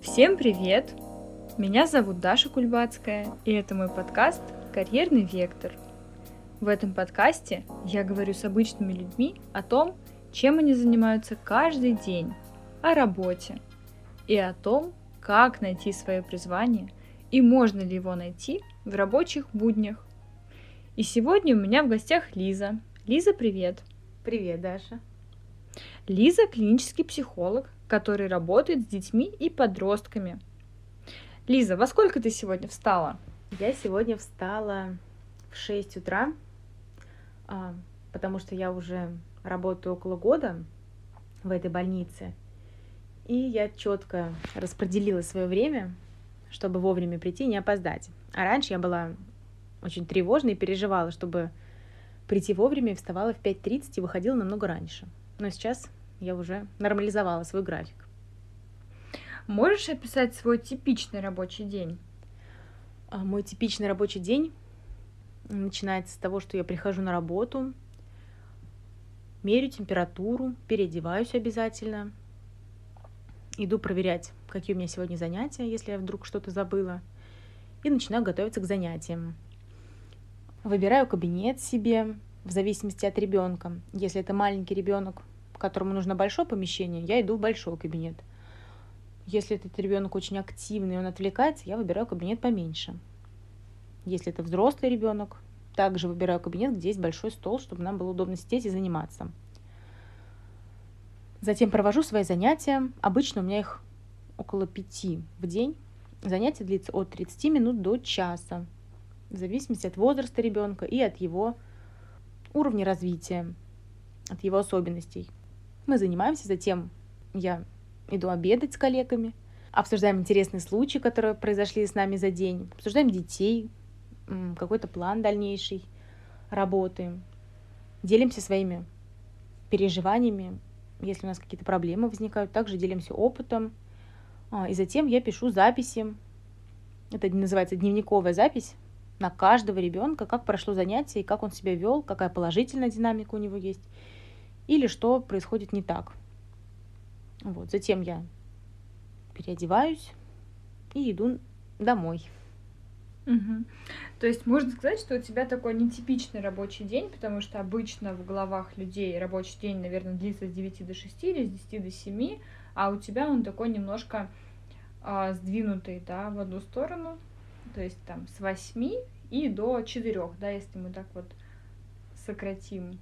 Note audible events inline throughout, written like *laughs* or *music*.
Всем привет! Меня зовут Даша Кульбацкая, и это мой подкаст «Карьерный вектор». В этом подкасте я говорю с обычными людьми о том, чем они занимаются каждый день, о работе и о том, как найти свое призвание и можно ли его найти в рабочих буднях. И сегодня у меня в гостях Лиза. Лиза, привет! Привет, Даша. Лиза – клинический психолог, который работает с детьми и подростками. Лиза, во сколько ты сегодня встала? Я сегодня встала в 6 утра, а, потому что я уже работаю около года в этой больнице. И я четко распределила свое время, чтобы вовремя прийти и не опоздать. А раньше я была очень тревожной и переживала, чтобы прийти вовремя, вставала в 5.30 и выходила намного раньше. Но сейчас я уже нормализовала свой график. Можешь описать свой типичный рабочий день? А, мой типичный рабочий день начинается с того, что я прихожу на работу, мерю температуру, переодеваюсь обязательно, иду проверять, какие у меня сегодня занятия, если я вдруг что-то забыла, и начинаю готовиться к занятиям. Выбираю кабинет себе в зависимости от ребенка. Если это маленький ребенок, которому нужно большое помещение, я иду в большой кабинет. Если этот ребенок очень активный, он отвлекается, я выбираю кабинет поменьше. Если это взрослый ребенок, также выбираю кабинет, где есть большой стол, чтобы нам было удобно сидеть и заниматься. Затем провожу свои занятия. Обычно у меня их около пяти в день. Занятие длится от 30 минут до часа, в зависимости от возраста ребенка и от его уровня развития, от его особенностей. Мы занимаемся, затем я иду обедать с коллегами, обсуждаем интересные случаи, которые произошли с нами за день, обсуждаем детей, какой-то план дальнейшей работы, делимся своими переживаниями, если у нас какие-то проблемы возникают, также делимся опытом, а, и затем я пишу записи, это называется дневниковая запись на каждого ребенка, как прошло занятие, и как он себя вел, какая положительная динамика у него есть, или что происходит не так. Вот, затем я переодеваюсь и иду домой. Угу. То есть можно сказать, что у тебя такой нетипичный рабочий день, потому что обычно в головах людей рабочий день, наверное, длится с 9 до 6 или с 10 до 7, а у тебя он такой немножко а, сдвинутый, да, в одну сторону, то есть там с 8 и до 4, да, если мы так вот сократим.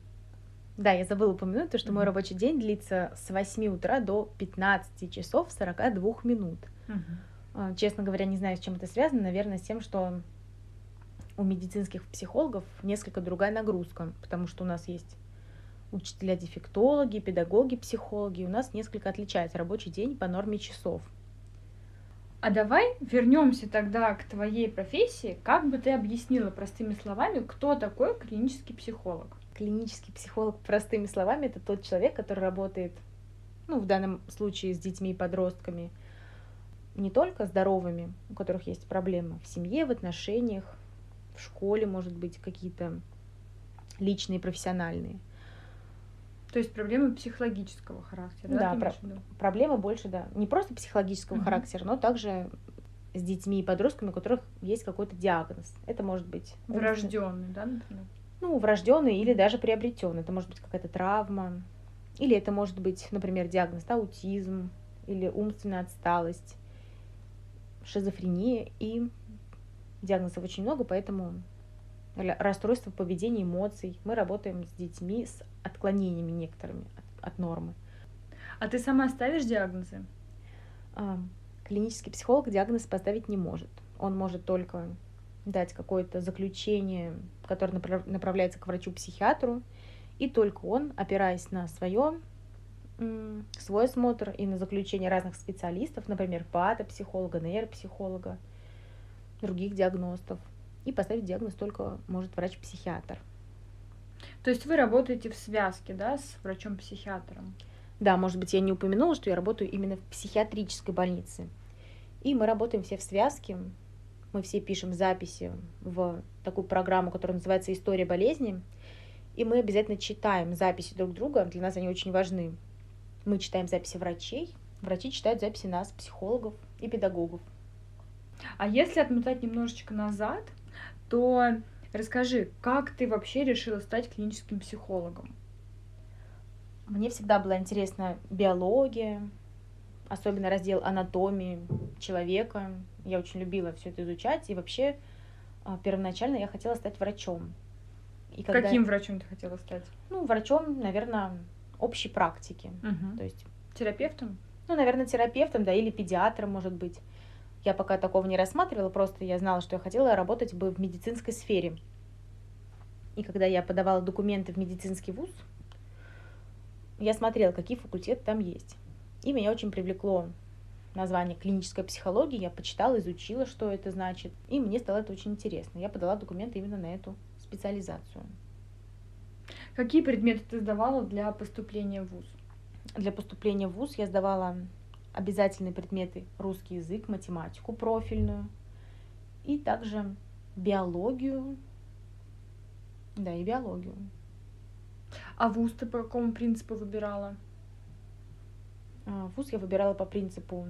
Да, я забыла упомянуть, то, что mm-hmm. мой рабочий день длится с 8 утра до 15 часов 42 минут. Mm-hmm. Честно говоря, не знаю, с чем это связано. Наверное, с тем, что у медицинских психологов несколько другая нагрузка, потому что у нас есть учителя-дефектологи, педагоги, психологи. У нас несколько отличается рабочий день по норме часов. А давай вернемся тогда к твоей профессии. Как бы ты объяснила простыми словами, кто такой клинический психолог? Клинический психолог, простыми словами, это тот человек, который работает, ну, в данном случае с детьми и подростками, не только здоровыми, у которых есть проблемы в семье, в отношениях, в школе, может быть, какие-то личные, профессиональные. То есть проблемы психологического характера, да? Да, про- проблемы больше, да, не просто психологического угу. характера, но также с детьми и подростками, у которых есть какой-то диагноз. Это может быть врожденный, да, например? Ну, врожденный или даже приобретенный. Это может быть какая-то травма, или это может быть, например, диагноз аутизм, или умственная отсталость, шизофрения. И диагнозов очень много, поэтому расстройство поведения, эмоций. Мы работаем с детьми с отклонениями некоторыми от, от нормы. А ты сама ставишь диагнозы? А, клинический психолог диагноз поставить не может. Он может только дать какое-то заключение, которое направляется к врачу-психиатру, и только он, опираясь на свое, свой осмотр и на заключение разных специалистов, например, патопсихолога, нейропсихолога, других диагностов, и поставить диагноз только может врач-психиатр. То есть вы работаете в связке, да, с врачом-психиатром? Да, может быть, я не упомянула, что я работаю именно в психиатрической больнице. И мы работаем все в связке, мы все пишем записи в такую программу, которая называется «История болезни», и мы обязательно читаем записи друг друга, для нас они очень важны. Мы читаем записи врачей, врачи читают записи нас, психологов, и педагогов. А если отмотать немножечко назад, то расскажи, как ты вообще решила стать клиническим психологом? Мне всегда была интересна биология, особенно раздел анатомии человека. Я очень любила все это изучать. И вообще, а, первоначально я хотела стать врачом. И когда... Каким врачом ты хотела стать? Ну, врачом, наверное, общей практики. Угу. То есть терапевтом? Ну, наверное, терапевтом, да, или педиатром, может быть. Я пока такого не рассматривала, просто я знала, что я хотела работать бы в медицинской сфере. И когда я подавала документы в медицинский вуз, я смотрела, какие факультеты там есть. И меня очень привлекло название клиническая психология. Я почитала, изучила, что это значит. И мне стало это очень интересно. Я подала документы именно на эту специализацию. Какие предметы ты сдавала для поступления в ВУЗ? Для поступления в ВУЗ я сдавала обязательные предметы русский язык, математику профильную и также биологию. Да, и биологию. А вуз ты по какому принципу выбирала? А, вуз я выбирала по принципу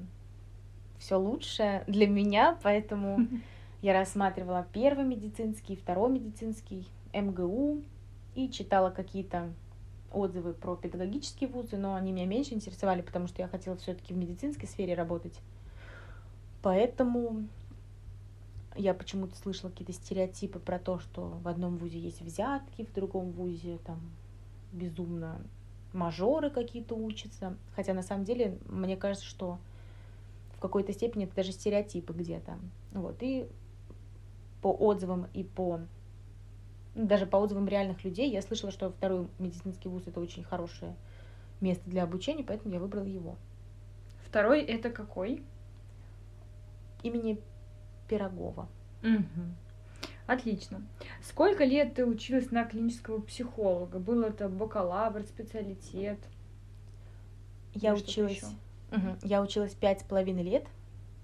все лучшее для меня, поэтому *laughs* я рассматривала первый медицинский, второй медицинский, МГУ и читала какие-то отзывы про педагогические вузы, но они меня меньше интересовали, потому что я хотела все-таки в медицинской сфере работать. Поэтому я почему-то слышала какие-то стереотипы про то, что в одном вузе есть взятки, в другом вузе там безумно мажоры какие-то учатся. Хотя на самом деле мне кажется, что в какой-то степени это даже стереотипы где-то. Вот. И по отзывам и по ну, даже по отзывам реальных людей, я слышала, что второй медицинский вуз это очень хорошее место для обучения, поэтому я выбрала его. Второй это какой? Имени Пирогова. Угу. Отлично. Сколько лет ты училась на клинического психолога? Был это бакалавр, специалитет? Я училась. Угу. Я училась пять с половиной лет.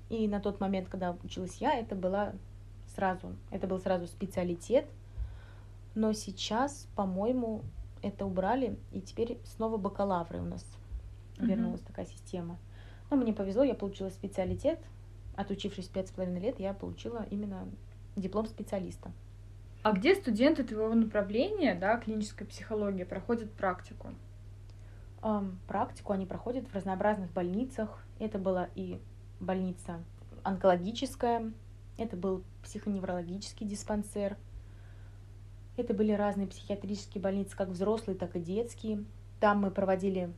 И на тот момент, когда училась я, это была сразу, это был сразу специалитет. Но сейчас, по-моему, это убрали, и теперь снова бакалавры у нас uh-huh. вернулась такая система. Но мне повезло, я получила специалитет. Отучившись пять с половиной лет, я получила именно диплом специалиста. А где студенты твоего направления, да, клиническая психология, проходят практику? Практику они проходят в разнообразных больницах. Это была и больница онкологическая, это был психоневрологический диспансер, это были разные психиатрические больницы, как взрослые, так и детские. Там мы проводили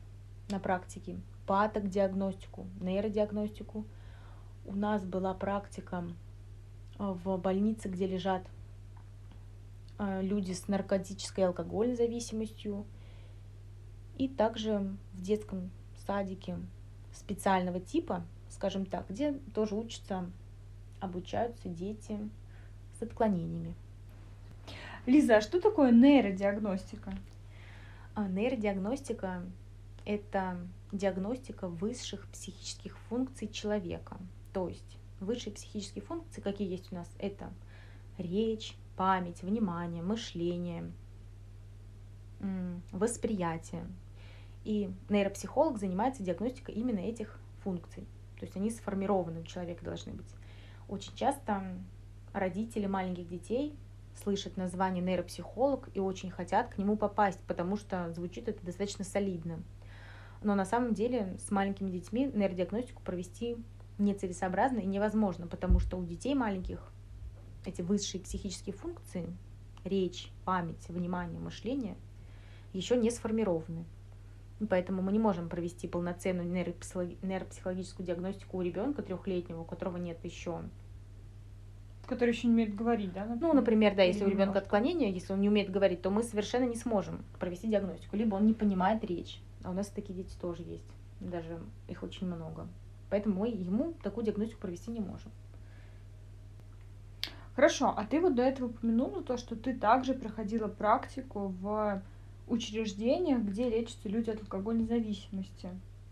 на практике паток-диагностику, нейродиагностику. У нас была практика в больнице, где лежат э, люди с наркотической и алкогольной зависимостью. И также в детском садике специального типа, скажем так, где тоже учатся, обучаются дети с отклонениями. Лиза, а что такое нейродиагностика? А, нейродиагностика – это диагностика высших психических функций человека. То есть высшие психические функции, какие есть у нас, это речь, память, внимание, мышление, восприятие. И нейропсихолог занимается диагностикой именно этих функций. То есть они сформированы у человека должны быть. Очень часто родители маленьких детей слышат название нейропсихолог и очень хотят к нему попасть, потому что звучит это достаточно солидно. Но на самом деле с маленькими детьми нейродиагностику провести нецелесообразно и невозможно, потому что у детей маленьких эти высшие психические функции, речь, память, внимание, мышление, еще не сформированы. И поэтому мы не можем провести полноценную нейропсихологическую диагностику у ребенка трехлетнего, у которого нет еще который еще не умеет говорить, да? Например? Ну, например, да, если у ребенка отклонение, если он не умеет говорить, то мы совершенно не сможем провести диагностику. Либо он не понимает речь. А у нас такие дети тоже есть. Даже их очень много. Поэтому мы ему такую диагностику провести не можем. Хорошо, а ты вот до этого упомянула то, что ты также проходила практику в учреждениях, где лечатся люди от алкогольной зависимости.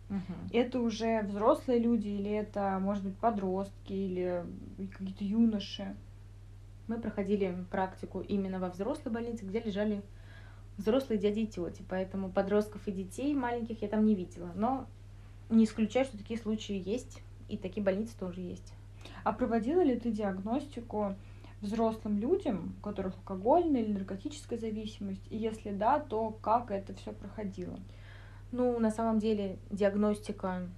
Угу. Это уже взрослые люди или это, может быть, подростки или какие-то юноши? Мы проходили практику именно во взрослой больнице, где лежали взрослые дяди и тети, поэтому подростков и детей маленьких я там не видела. Но не исключаю, что такие случаи есть, и такие больницы тоже есть. А проводила ли ты диагностику взрослым людям, у которых алкогольная или наркотическая зависимость? И если да, то как это все проходило? Ну, на самом деле, диагностика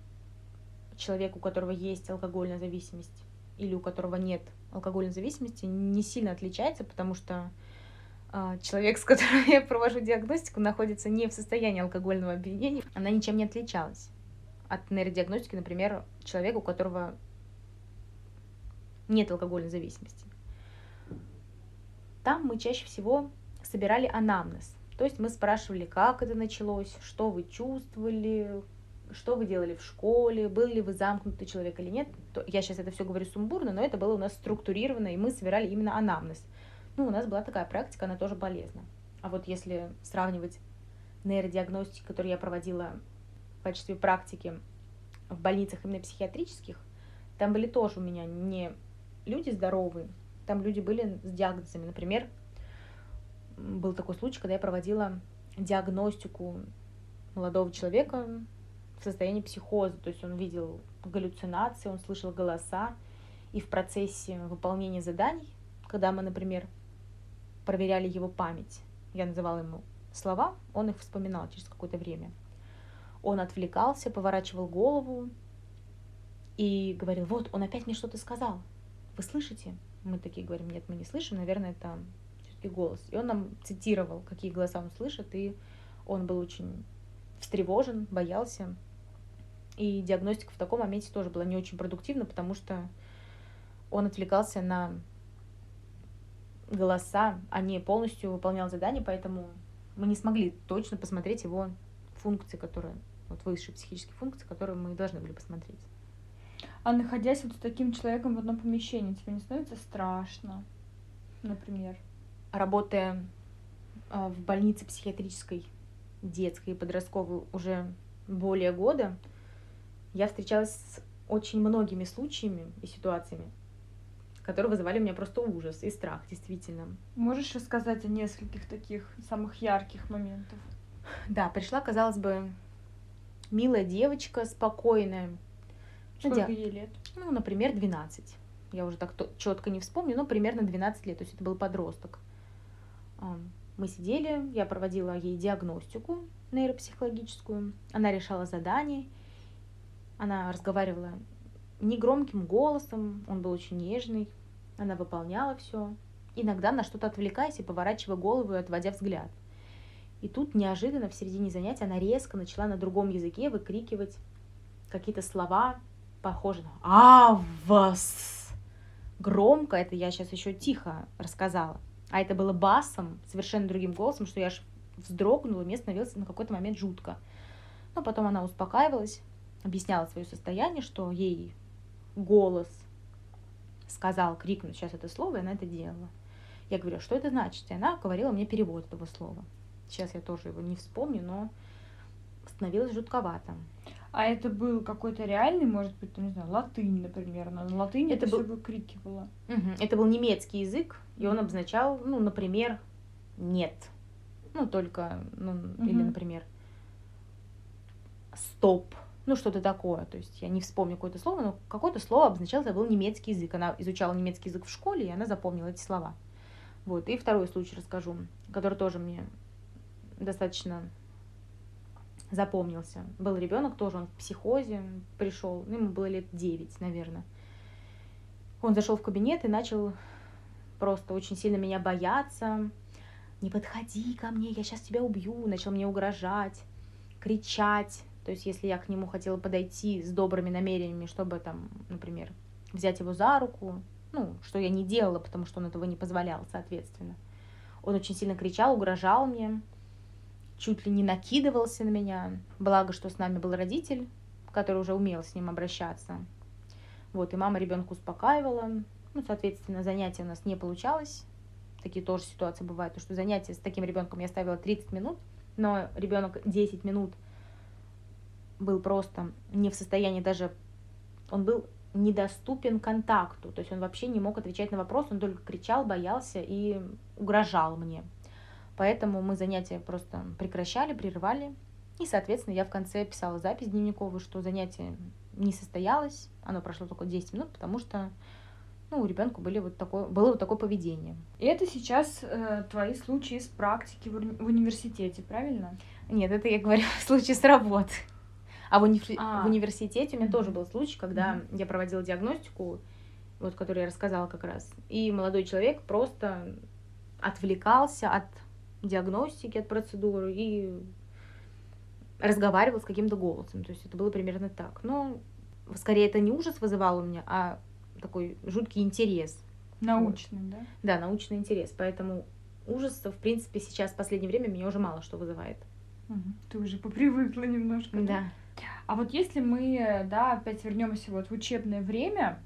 человека, у которого есть алкогольная зависимость или у которого нет алкогольной зависимости, не сильно отличается, потому что э, человек, с которым *laughs* я провожу диагностику, находится не в состоянии алкогольного обвинения, она ничем не отличалась от нейродиагностики, например, человека, у которого нет алкогольной зависимости. Там мы чаще всего собирали анамнез. То есть мы спрашивали, как это началось, что вы чувствовали, что вы делали в школе, был ли вы замкнутый человек или нет. Я сейчас это все говорю сумбурно, но это было у нас структурировано, и мы собирали именно анамнез. Ну, у нас была такая практика, она тоже полезна. А вот если сравнивать нейродиагностику, которую я проводила качестве практики в больницах именно психиатрических, там были тоже у меня не люди здоровые, там люди были с диагнозами. Например, был такой случай, когда я проводила диагностику молодого человека в состоянии психоза, то есть он видел галлюцинации, он слышал голоса, и в процессе выполнения заданий, когда мы, например, проверяли его память, я называла ему слова, он их вспоминал через какое-то время. Он отвлекался, поворачивал голову и говорил, вот, он опять мне что-то сказал. Вы слышите? Мы такие говорим, нет, мы не слышим, наверное, это все-таки голос. И он нам цитировал, какие голоса он слышит, и он был очень встревожен, боялся. И диагностика в таком моменте тоже была не очень продуктивна, потому что он отвлекался на голоса, а не полностью выполнял задание, поэтому мы не смогли точно посмотреть его функции, которые, вот высшие психические функции, которые мы должны были посмотреть. А находясь вот с таким человеком в одном помещении, тебе не становится страшно, например? Работая а, в больнице психиатрической, детской и подростковой уже более года, я встречалась с очень многими случаями и ситуациями, которые вызывали у меня просто ужас и страх, действительно. Можешь рассказать о нескольких таких самых ярких моментов? Да, пришла, казалось бы, милая девочка, спокойная. Сколько ей лет? Ну, например, 12. Я уже так четко не вспомню, но примерно 12 лет, то есть это был подросток. Мы сидели, я проводила ей диагностику нейропсихологическую, она решала задания, она разговаривала негромким голосом, он был очень нежный, она выполняла все, иногда на что-то отвлекаясь и поворачивая голову и отводя взгляд. И тут неожиданно в середине занятия она резко начала на другом языке выкрикивать какие-то слова, похожие на «Авас!» Громко, это я сейчас еще тихо рассказала. А это было басом, совершенно другим голосом, что я аж вздрогнула, мне становилось на какой-то момент жутко. Но потом она успокаивалась, объясняла свое состояние, что ей голос сказал крикнуть сейчас это слово, и она это делала. Я говорю, «А что это значит? И она говорила мне перевод этого слова. Сейчас я тоже его не вспомню, но становилось жутковато. А это был какой-то реальный, может быть, там, не знаю, латынь, например. На латыни это, это был... выкрикивала. Угу. Это был немецкий язык, и он обозначал, ну, например, нет. Ну, только, ну, угу. или, например, стоп ну, что-то такое. То есть я не вспомню какое-то слово, но какое-то слово обозначало, это был немецкий язык. Она изучала немецкий язык в школе, и она запомнила эти слова. Вот. И второй случай расскажу, который тоже мне достаточно запомнился. Был ребенок, тоже он в психозе пришел, ну, ему было лет 9, наверное. Он зашел в кабинет и начал просто очень сильно меня бояться. Не подходи ко мне, я сейчас тебя убью. Начал мне угрожать, кричать. То есть, если я к нему хотела подойти с добрыми намерениями, чтобы там, например, взять его за руку, ну, что я не делала, потому что он этого не позволял, соответственно. Он очень сильно кричал, угрожал мне, чуть ли не накидывался на меня. Благо, что с нами был родитель, который уже умел с ним обращаться. Вот, и мама ребенка успокаивала. Ну, соответственно, занятия у нас не получалось. Такие тоже ситуации бывают, то что занятия с таким ребенком я ставила 30 минут, но ребенок 10 минут – был просто не в состоянии даже, он был недоступен контакту, то есть он вообще не мог отвечать на вопрос, он только кричал, боялся и угрожал мне. Поэтому мы занятия просто прекращали, прерывали, И, соответственно, я в конце писала запись дневниковую, что занятие не состоялось, оно прошло только 10 минут, потому что ну, у ребенка были вот такое, было вот такое поведение. И это сейчас э, твои случаи с практики в, уни- в университете, правильно? Нет, это я говорю *laughs* в случае с работы. А в, уни- А. в университете у меня Мгм. тоже был случай, когда Мгм. я проводила диагностику, вот которую я рассказала как раз, и молодой человек просто отвлекался от диагностики, от процедуры и разговаривал с каким-то голосом. То есть это было примерно так. Но скорее это не ужас вызывал у меня, а такой жуткий интерес. Научный, да? Да, научный интерес. Поэтому ужаса, в принципе, сейчас в последнее время меня уже мало что вызывает. Ты уже попривыкла немножко. Да. А вот если мы, да, опять вернемся вот в учебное время,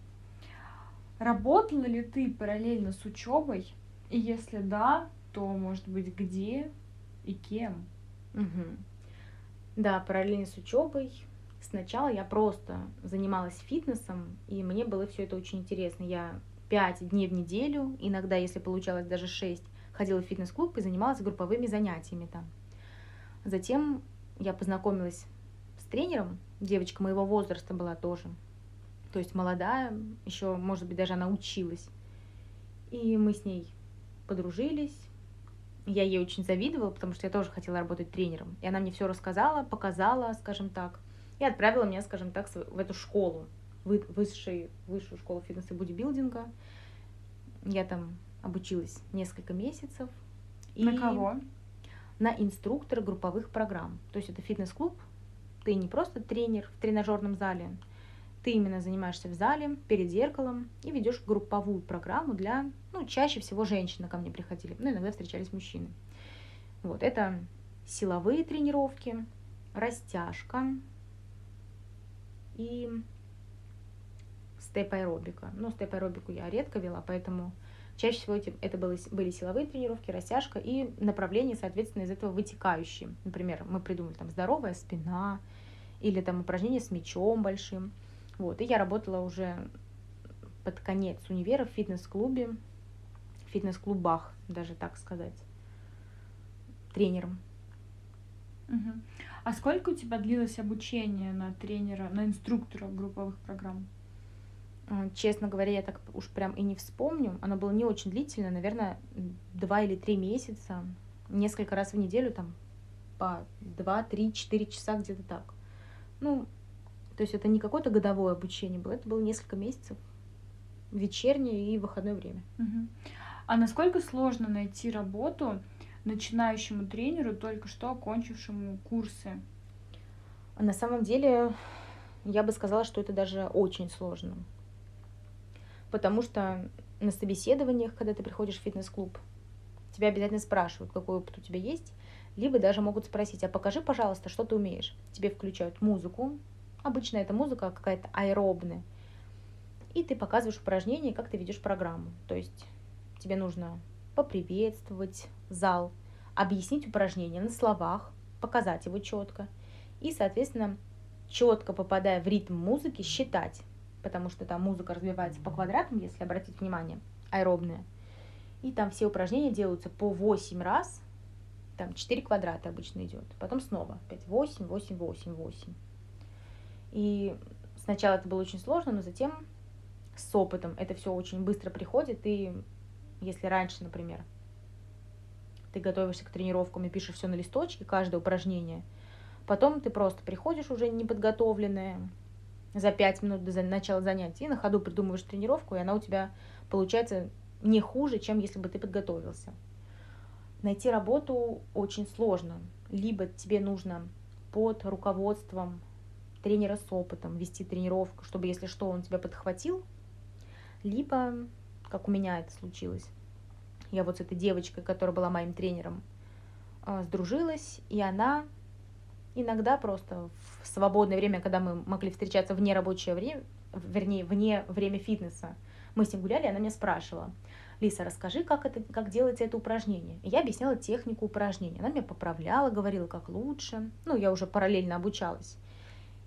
работала ли ты параллельно с учебой? И если да, то, может быть, где и кем? Мгм. Да, параллельно с учебой. Сначала я просто занималась фитнесом, и мне было все это очень интересно. Я пять дней в неделю, иногда, если получалось даже шесть, ходила в фитнес-клуб и занималась групповыми занятиями там. Затем я познакомилась с тренером, девочка моего возраста была тоже, то есть молодая, еще, может быть, даже она училась. И мы с ней подружились, я ей очень завидовала, потому что я тоже хотела работать тренером. И она мне все рассказала, показала, скажем так, и отправила меня, скажем так, в эту школу, вы- высший, высшую школу фитнеса и бодибилдинга. Я там обучилась несколько месяцев. На И кого? На инструктора групповых программ. То есть это фитнес-клуб, ты не просто тренер в тренажерном зале, ты именно занимаешься в зале перед зеркалом и ведешь групповую программу для, ну, чаще всего женщины ко мне приходили, ну, иногда встречались мужчины. Вот, это силовые тренировки, растяжка и степ-аэробика. Ну, степ-аэробику я редко вела, поэтому чаще всего эти, это были, были силовые тренировки, растяжка и направления, соответственно, из этого вытекающие. Например, мы придумали там здоровая спина или там упражнения с мячом большим. Вот, и я работала уже под конец универа в фитнес-клубе, в фитнес-клубах, даже так сказать, тренером. А сколько у тебя длилось обучение на тренера, на инструктора групповых программ? Э, Честно говоря, я так уж прям и не вспомню. Оно было не очень длительное, наверное, два или три месяца, несколько раз в неделю, там, по два, три, четыре часа где-то так. Ну, то есть это не какое-то годовое обучение было, это было несколько месяцев, вечернее и выходное время. А насколько сложно найти работу начинающему тренеру, только что окончившему курсы? А На самом деле, я бы сказала, что это даже очень сложно. Потому что на собеседованиях, когда ты приходишь в фитнес-клуб, тебя обязательно спрашивают, какой опыт у тебя есть, либо даже могут спросить, а покажи, пожалуйста, что ты умеешь. Тебе включают музыку, обычно это музыка какая-то аэробная, и ты показываешь упражнения, как ты ведешь программу. То есть тебе нужно поприветствовать зал, объяснить упражнение на словах, показать его четко и, соответственно, четко попадая в ритм музыки, считать, потому что там музыка разбивается по квадратам, если обратить внимание, аэробная. И там все упражнения делаются по 8 раз, там 4 квадрата обычно идет, потом снова опять 8, 8, 8, 8. И сначала это было очень сложно, но затем с опытом это все очень быстро приходит, и если раньше, например, ты готовишься к тренировкам и пишешь все на листочке, каждое упражнение, потом ты просто приходишь уже неподготовленная за 5 минут до начала занятия и на ходу придумываешь тренировку, и она у тебя получается не хуже, чем если бы ты подготовился. Найти работу очень сложно. Либо тебе нужно под руководством тренера с опытом вести тренировку, чтобы, если что, он тебя подхватил, либо, как у меня это случилось, я вот с этой девочкой, которая была моим тренером, а, сдружилась, и она иногда просто в свободное время, когда мы могли встречаться вне рабочее время, вернее, вне время фитнеса, мы с ним гуляли, она меня спрашивала, Лиса, расскажи, как, это, как делается это упражнение. И я объясняла технику упражнения. Она меня поправляла, говорила, как лучше. Ну, я уже параллельно обучалась.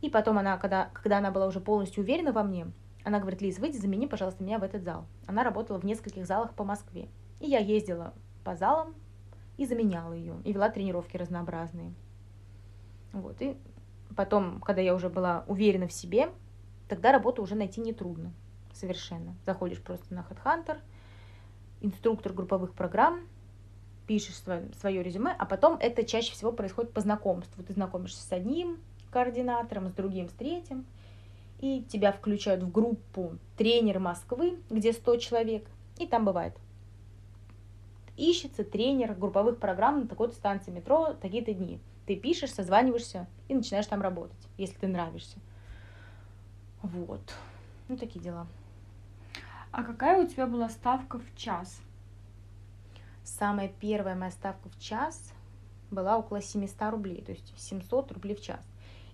И потом она, когда, когда она была уже полностью уверена во мне, она говорит, Лиз, выйди, замени, пожалуйста, меня в этот зал. Она работала в нескольких залах по Москве. И я ездила по залам и заменяла ее. И вела тренировки разнообразные. Вот, и потом, когда я уже была уверена в себе, тогда работу уже найти нетрудно совершенно. Заходишь просто на HeadHunter, инструктор групповых программ, пишешь свое, свое резюме, а потом это чаще всего происходит по знакомству. Ты знакомишься с одним координатором, с другим, с третьим, и тебя включают в группу тренер Москвы, где 100 человек, и там бывает ищется тренер групповых программ на такой-то станции метро такие-то дни. Ты пишешь, созваниваешься и начинаешь там работать, если ты нравишься. Вот. Ну, такие дела. А какая у тебя была ставка в час? Самая первая моя ставка в час была около 700 рублей, то есть 700 рублей в час.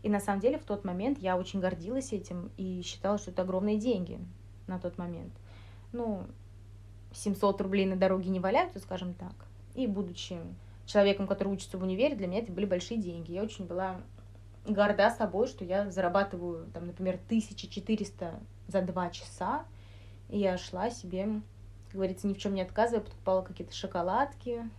И на самом деле в тот момент я очень гордилась этим и считала, что это огромные деньги на тот момент. Ну, 700 рублей на дороге не валяются, скажем так. И будучи человеком, который учится в универе, для меня это были большие деньги. Я очень была горда собой, что я зарабатываю, там, например, 1400 за два часа. И я шла себе, как говорится, ни в чем не отказывая, покупала какие-то шоколадки,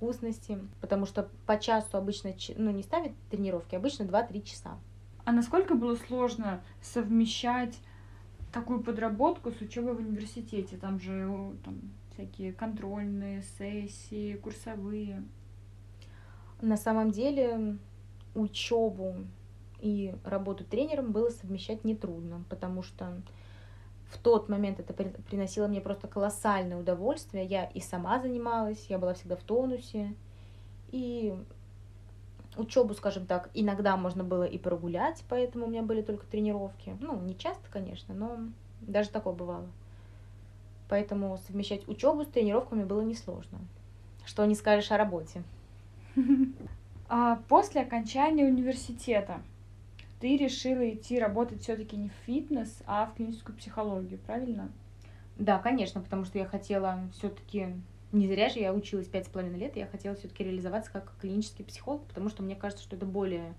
вкусности, потому что по часу обычно, ну, не ставят тренировки, обычно 2-3 часа. А насколько было сложно совмещать такую подработку с учебой в университете. Там же там, всякие контрольные сессии, курсовые. На самом деле учебу и работу тренером было совмещать нетрудно, потому что в тот момент это приносило мне просто колоссальное удовольствие. Я и сама занималась, я была всегда в тонусе. И учебу, скажем так, иногда можно было и прогулять, поэтому у меня были только тренировки. Ну, не часто, конечно, но даже такое бывало. Поэтому совмещать учебу с тренировками было несложно. Что не скажешь о работе. *laughs* А после окончания университета ты решила идти работать все-таки не в фитнес, а в клиническую психологию, правильно? Да, конечно, потому что я хотела все-таки не зря же я училась пять с половиной лет, и я хотела все-таки реализоваться как клинический психолог, потому что мне кажется, что это более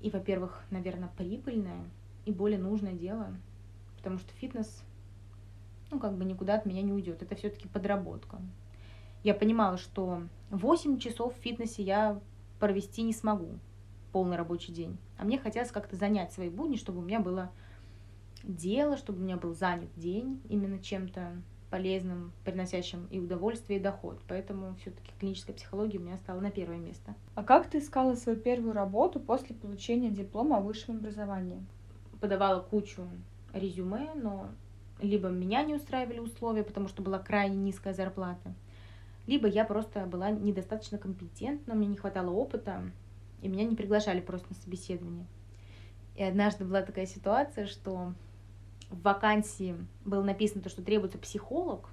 и, во-первых, наверное, прибыльное и более нужное дело, потому что фитнес, ну, как бы никуда от меня не уйдет. Это все-таки подработка. Я понимала, что 8 часов в фитнесе я провести не смогу полный рабочий день. А мне хотелось как-то занять свои будни, чтобы у меня было дело, чтобы у меня был занят день именно чем-то полезным, приносящим и удовольствие, и доход. Поэтому все-таки клиническая психология у меня стала на первое место. А как ты искала свою первую работу после получения диплома о высшем образовании? Подавала кучу резюме, но либо меня не устраивали условия, потому что была крайне низкая зарплата, либо я просто была недостаточно компетентна, мне не хватало опыта, и меня не приглашали просто на собеседование. И однажды была такая ситуация, что в вакансии было написано то, что требуется психолог.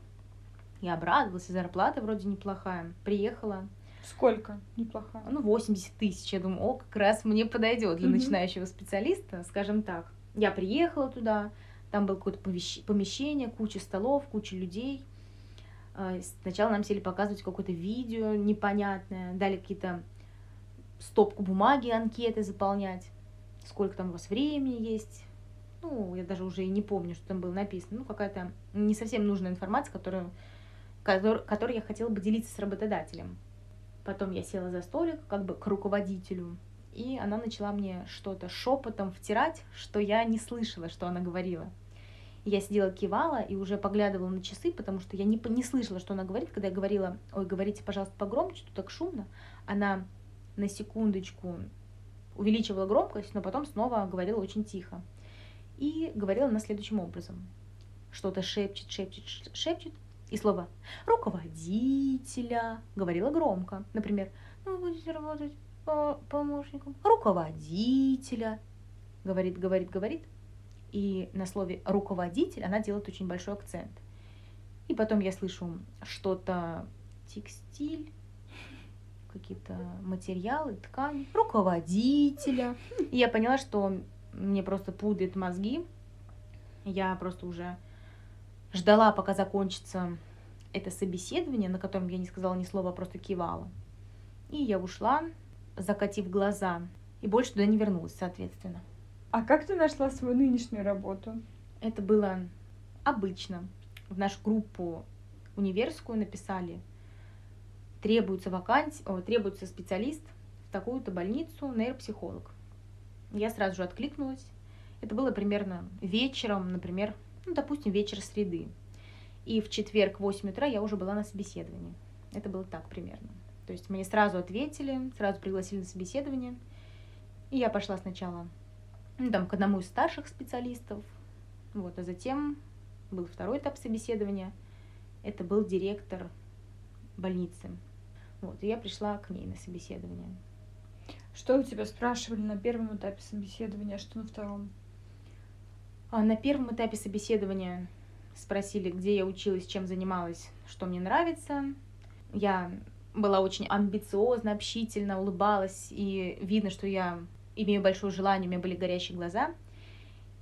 Я обрадовалась, зарплата вроде неплохая. Приехала. Сколько? Неплохая. Ну, 80 тысяч. Я думаю, о, как раз мне подойдет для mm-hmm. начинающего специалиста, скажем так. Я приехала туда, там было какое-то помещение, куча столов, куча людей. А, сначала нам сели показывать какое-то видео непонятное, дали какие-то стопку бумаги, анкеты заполнять, сколько там у вас времени есть, ну, я даже уже и не помню, что там было написано, ну, какая-то не совсем нужная информация, которую, который, которой я хотела бы делиться с работодателем. Потом я села за столик, как бы к руководителю, и она начала мне что-то шепотом втирать, что я не слышала, что она говорила. Я сидела, кивала и уже поглядывала на часы, потому что я не, не слышала, что она говорит. Когда я говорила, ой, говорите, пожалуйста, погромче, тут так шумно, она на секундочку увеличивала громкость, но потом снова говорила очень тихо и говорила она следующим образом. Что-то шепчет, шепчет, шепчет, и слово «руководителя» говорила громко. Например, «Вы будете работать по помощником руководителя», говорит, говорит, говорит. И на слове «руководитель» она делает очень большой акцент. И потом я слышу что-то текстиль, какие-то материалы, ткани, руководителя. И я поняла, что мне просто пудрит мозги. Я просто уже ждала, пока закончится это собеседование, на котором я не сказала ни слова, а просто кивала. И я ушла, закатив глаза, и больше туда не вернулась, соответственно. А как ты нашла свою нынешнюю работу? Это было обычно. В нашу группу универскую написали, требуется вакансия, требуется специалист в такую-то больницу нейропсихолог. Я сразу же откликнулась. Это было примерно вечером, например, ну, допустим, вечер среды. И в четверг в 8 утра я уже была на собеседовании. Это было так примерно. То есть мне сразу ответили, сразу пригласили на собеседование. И я пошла сначала ну, там, к одному из старших специалистов, вот, а затем был второй этап собеседования. Это был директор больницы. Вот, и я пришла к ней на собеседование. Что у тебя спрашивали на первом этапе собеседования, а что на втором? А на первом этапе собеседования спросили, где я училась, чем занималась, что мне нравится. Я была очень амбициозна, общительна, улыбалась, и видно, что я имею большое желание, у меня были горящие глаза.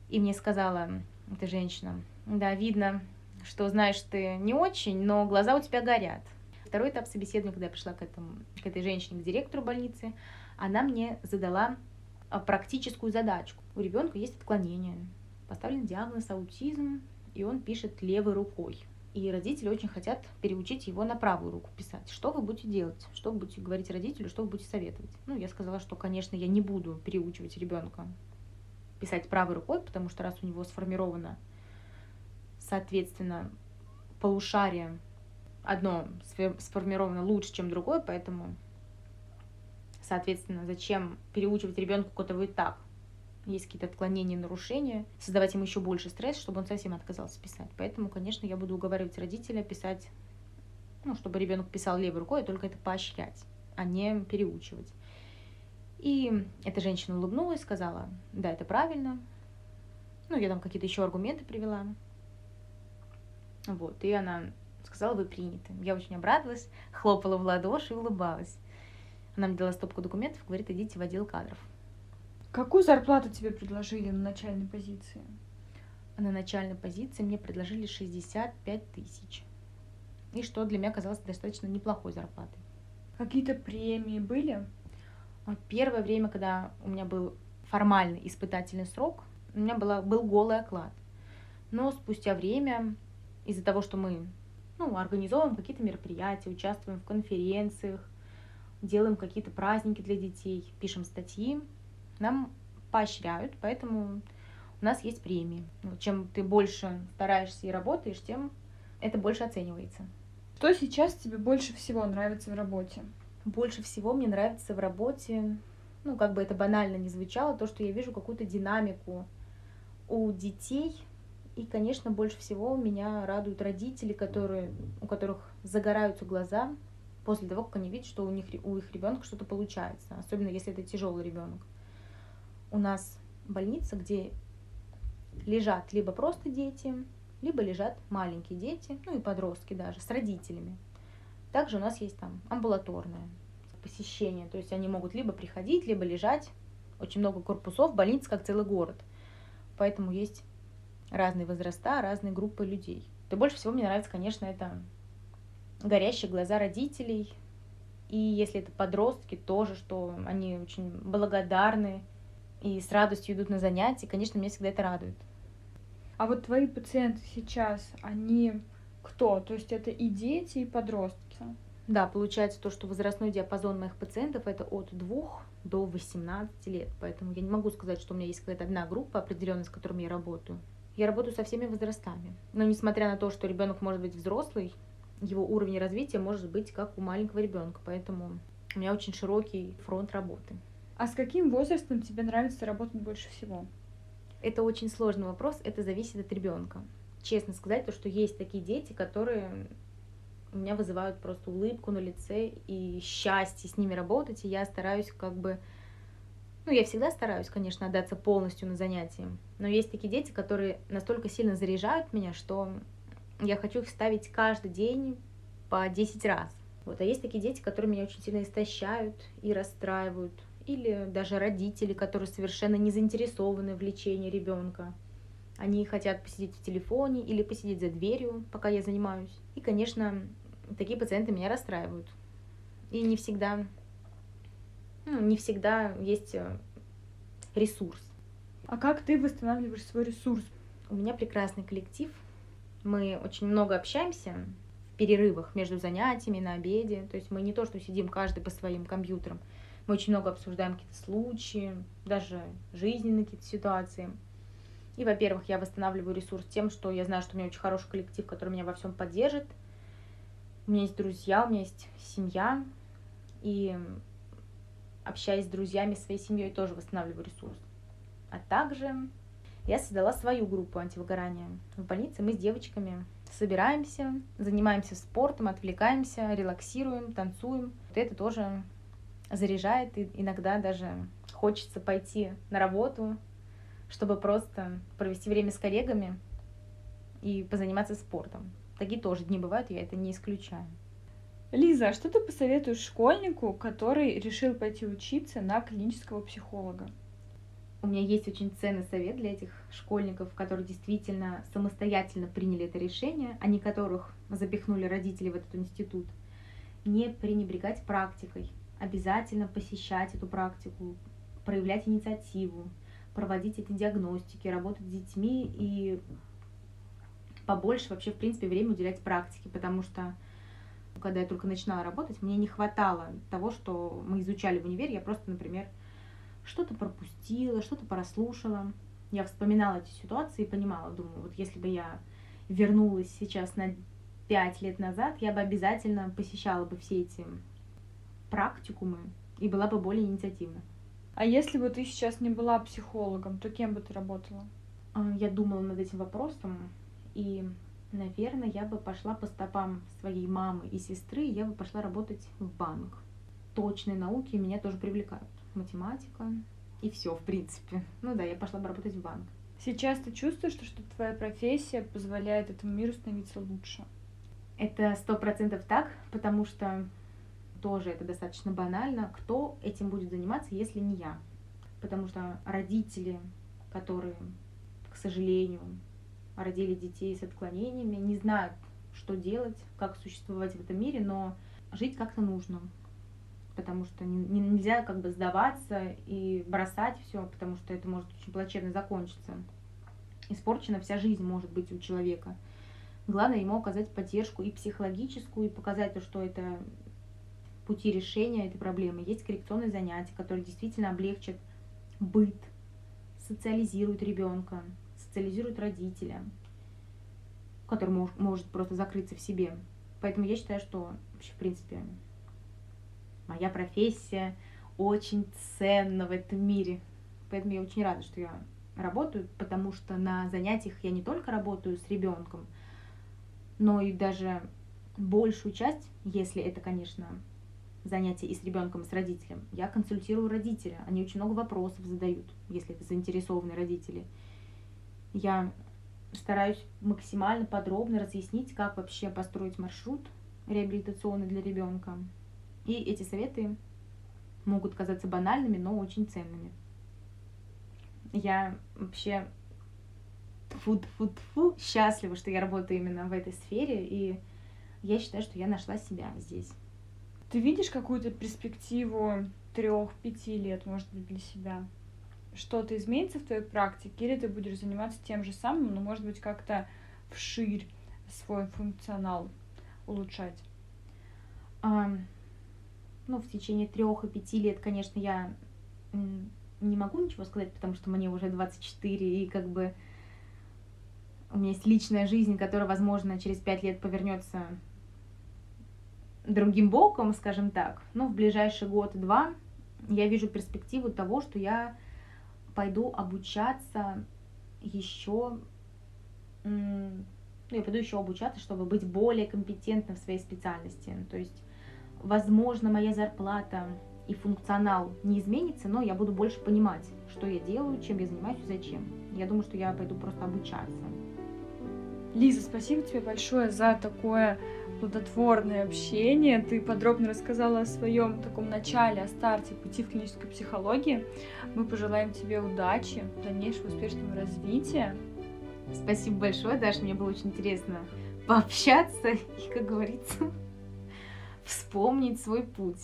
И мне сказала эта женщина, да, видно, что знаешь ты не очень, но глаза у тебя горят. Второй этап собеседования, когда я пришла к, этому, к этой женщине, к директору больницы, она мне задала а, практическую задачку. У ребенка есть отклонение, поставлен диагноз аутизм, и он пишет левой рукой. И родители очень хотят переучить его на правую руку писать. Что вы будете делать? Что вы будете говорить родителю? Что вы будете советовать? Ну, я сказала, что, конечно, я не буду переучивать ребенка писать правой рукой, потому что раз у него сформировано, соответственно, полушарие одно сформировано лучше, чем другое, поэтому, соответственно, зачем переучивать ребенка, у которого и так есть какие-то отклонения, нарушения, создавать ему еще больше стресс, чтобы он совсем отказался писать. Поэтому, конечно, я буду уговаривать родителя писать, ну, чтобы ребенок писал левой рукой, только это поощрять, а не переучивать. И эта женщина улыбнулась, сказала, да, это правильно. Ну, я там какие-то еще аргументы привела. Вот, и она сказала, вы приняты. Я очень обрадовалась, хлопала в ладоши и улыбалась. Она мне дала стопку документов, говорит, идите в отдел кадров. Какую зарплату тебе предложили на начальной позиции? На начальной позиции мне предложили 65 тысяч. И что для меня казалось достаточно неплохой зарплатой. Какие-то премии были? Первое время, когда у меня был формальный испытательный срок, у меня было, был голый оклад. Но спустя время, из-за того, что мы ну, организовываем какие-то мероприятия, участвуем в конференциях, делаем какие-то праздники для детей, пишем статьи, нам поощряют, поэтому у нас есть премии. Чем ты больше стараешься и работаешь, тем это больше оценивается. Что сейчас тебе больше всего нравится в работе? Больше всего мне нравится в работе, ну, как бы это банально не звучало, то, что я вижу какую-то динамику у детей. И, конечно, больше всего меня радуют родители, которые, у которых загораются глаза после того, как они видят, что у них у их ребенка что-то получается, особенно если это тяжелый ребенок у нас больница, где лежат либо просто дети, либо лежат маленькие дети, ну и подростки даже, с родителями. Также у нас есть там амбулаторное посещение, то есть они могут либо приходить, либо лежать. Очень много корпусов, больниц как целый город. Поэтому есть разные возраста, разные группы людей. И больше всего мне нравится, конечно, это горящие глаза родителей. И если это подростки, тоже, что они очень благодарны и с радостью идут на занятия. Конечно, меня всегда это радует. А вот твои пациенты сейчас, они кто? То есть это и дети, и подростки? Да, получается то, что возрастной диапазон моих пациентов это от 2 до 18 лет. Поэтому я не могу сказать, что у меня есть какая-то одна группа определенная, с которыми я работаю. Я работаю со всеми возрастами. Но несмотря на то, что ребенок может быть взрослый, его уровень развития может быть как у маленького ребенка. Поэтому у меня очень широкий фронт работы. А с каким возрастом тебе нравится работать больше всего? Это очень сложный вопрос, это зависит от ребенка. Честно сказать, то, что есть такие дети, которые у меня вызывают просто улыбку на лице и счастье с ними работать, и я стараюсь как бы, ну, я всегда стараюсь, конечно, отдаться полностью на занятия, но есть такие дети, которые настолько сильно заряжают меня, что я хочу их ставить каждый день по 10 раз. Вот. А есть такие дети, которые меня очень сильно истощают и расстраивают, или даже родители, которые совершенно не заинтересованы в лечении ребенка. Они хотят посидеть в телефоне или посидеть за дверью, пока я занимаюсь. И, конечно, такие пациенты меня расстраивают. И не всегда, ну, не всегда есть э, ресурс. А как ты восстанавливаешь свой ресурс? У меня прекрасный коллектив. Мы очень много общаемся в перерывах между занятиями, на обеде. То есть мы не то, что сидим каждый по своим компьютерам, Мы очень много обсуждаем какие-то случаи, даже жизненные какие-то ситуации. И, во-первых, я восстанавливаю ресурс тем, что я знаю, что у меня очень хороший коллектив, который меня во всем поддержит. У меня есть друзья, у меня есть семья. И общаясь с друзьями, своей семьей, тоже восстанавливаю ресурс. А также я создала свою группу антивыгорания. В больнице мы с девочками собираемся, занимаемся спортом, отвлекаемся, релаксируем, танцуем. Вот это тоже заряжает, и иногда даже хочется пойти на работу, чтобы просто провести время с коллегами и позаниматься спортом. Такие тоже дни бывают, я это не исключаю. Лиза, а что ты посоветуешь школьнику, который решил пойти учиться на клинического психолога? У меня есть очень ценный совет для этих школьников, которые действительно самостоятельно приняли это решение, а не которых запихнули родители в этот институт. Не пренебрегать практикой, обязательно посещать эту практику, проявлять инициативу, проводить эти диагностики, работать с детьми и побольше вообще, в принципе, время уделять практике, потому что когда я только начинала работать, мне не хватало того, что мы изучали в универе. Я просто, например, что-то пропустила, что-то прослушала. Я вспоминала эти ситуации и понимала, думаю, вот если бы я вернулась сейчас на пять лет назад, я бы обязательно посещала бы все эти практикумы и была бы более инициативна. А если бы ты сейчас не была психологом, то кем бы ты работала? А, я думала над этим вопросом, и, наверное, я бы пошла по стопам своей мамы и сестры, я бы пошла работать в банк. Точные науки меня тоже привлекают. Математика и все, в принципе. Ну да, я пошла бы работать в банк. Сейчас ты чувствуешь, что, что твоя профессия позволяет этому миру становиться лучше? Это сто процентов так, потому что тоже это достаточно банально, кто этим будет заниматься, если не я. Потому что родители, которые, к сожалению, родили детей с отклонениями, не знают, что делать, как существовать в этом мире, но жить как-то нужно. Потому что нельзя как бы сдаваться и бросать все, потому что это может очень плачевно закончиться. Испорчена вся жизнь может быть у человека. Главное ему оказать поддержку и психологическую, и показать то, что это пути решения этой проблемы. Есть коррекционные занятия, которые действительно облегчат быт, социализируют ребенка, социализируют родителя, который мож, может просто закрыться в себе. Поэтому я считаю, что вообще, в принципе, моя профессия очень ценна в этом мире. Поэтому я очень рада, что я работаю, потому что на занятиях я не только работаю с ребенком, но и даже большую часть, если это, конечно, занятия и с ребенком, и с родителем, я консультирую родителя. Они очень много вопросов задают, если это заинтересованные родители. Я стараюсь максимально подробно разъяснить, как вообще построить маршрут реабилитационный для ребенка. И эти советы могут казаться банальными, но очень ценными. Я вообще фу фу фу счастлива, что я работаю именно в этой сфере, и я считаю, что я нашла себя здесь. Ты видишь какую-то перспективу трех-пяти лет, может быть, для себя? Что-то изменится в твоей практике, или ты будешь заниматься тем же самым, но, может быть, как-то вширь свой функционал улучшать? А, ну, в течение трех и пяти лет, конечно, я не могу ничего сказать, потому что мне уже 24, и как бы у меня есть личная жизнь, которая, возможно, через пять лет повернется другим боком, скажем так, ну, в ближайший год-два я вижу перспективу того, что я пойду обучаться еще, ну, я пойду еще обучаться, чтобы быть более компетентным в своей специальности. То есть, возможно, моя зарплата и функционал не изменится, но я буду больше понимать, что я делаю, чем я занимаюсь и зачем. Я думаю, что я пойду просто обучаться. Лиза, спасибо тебе большое за такое плодотворное общение. Ты подробно рассказала о своем таком начале, о старте пути в клинической психологии. Мы пожелаем тебе удачи, дальнейшего успешного развития. Спасибо большое, Даша, мне было очень интересно пообщаться и, как говорится, *laughs* вспомнить свой путь.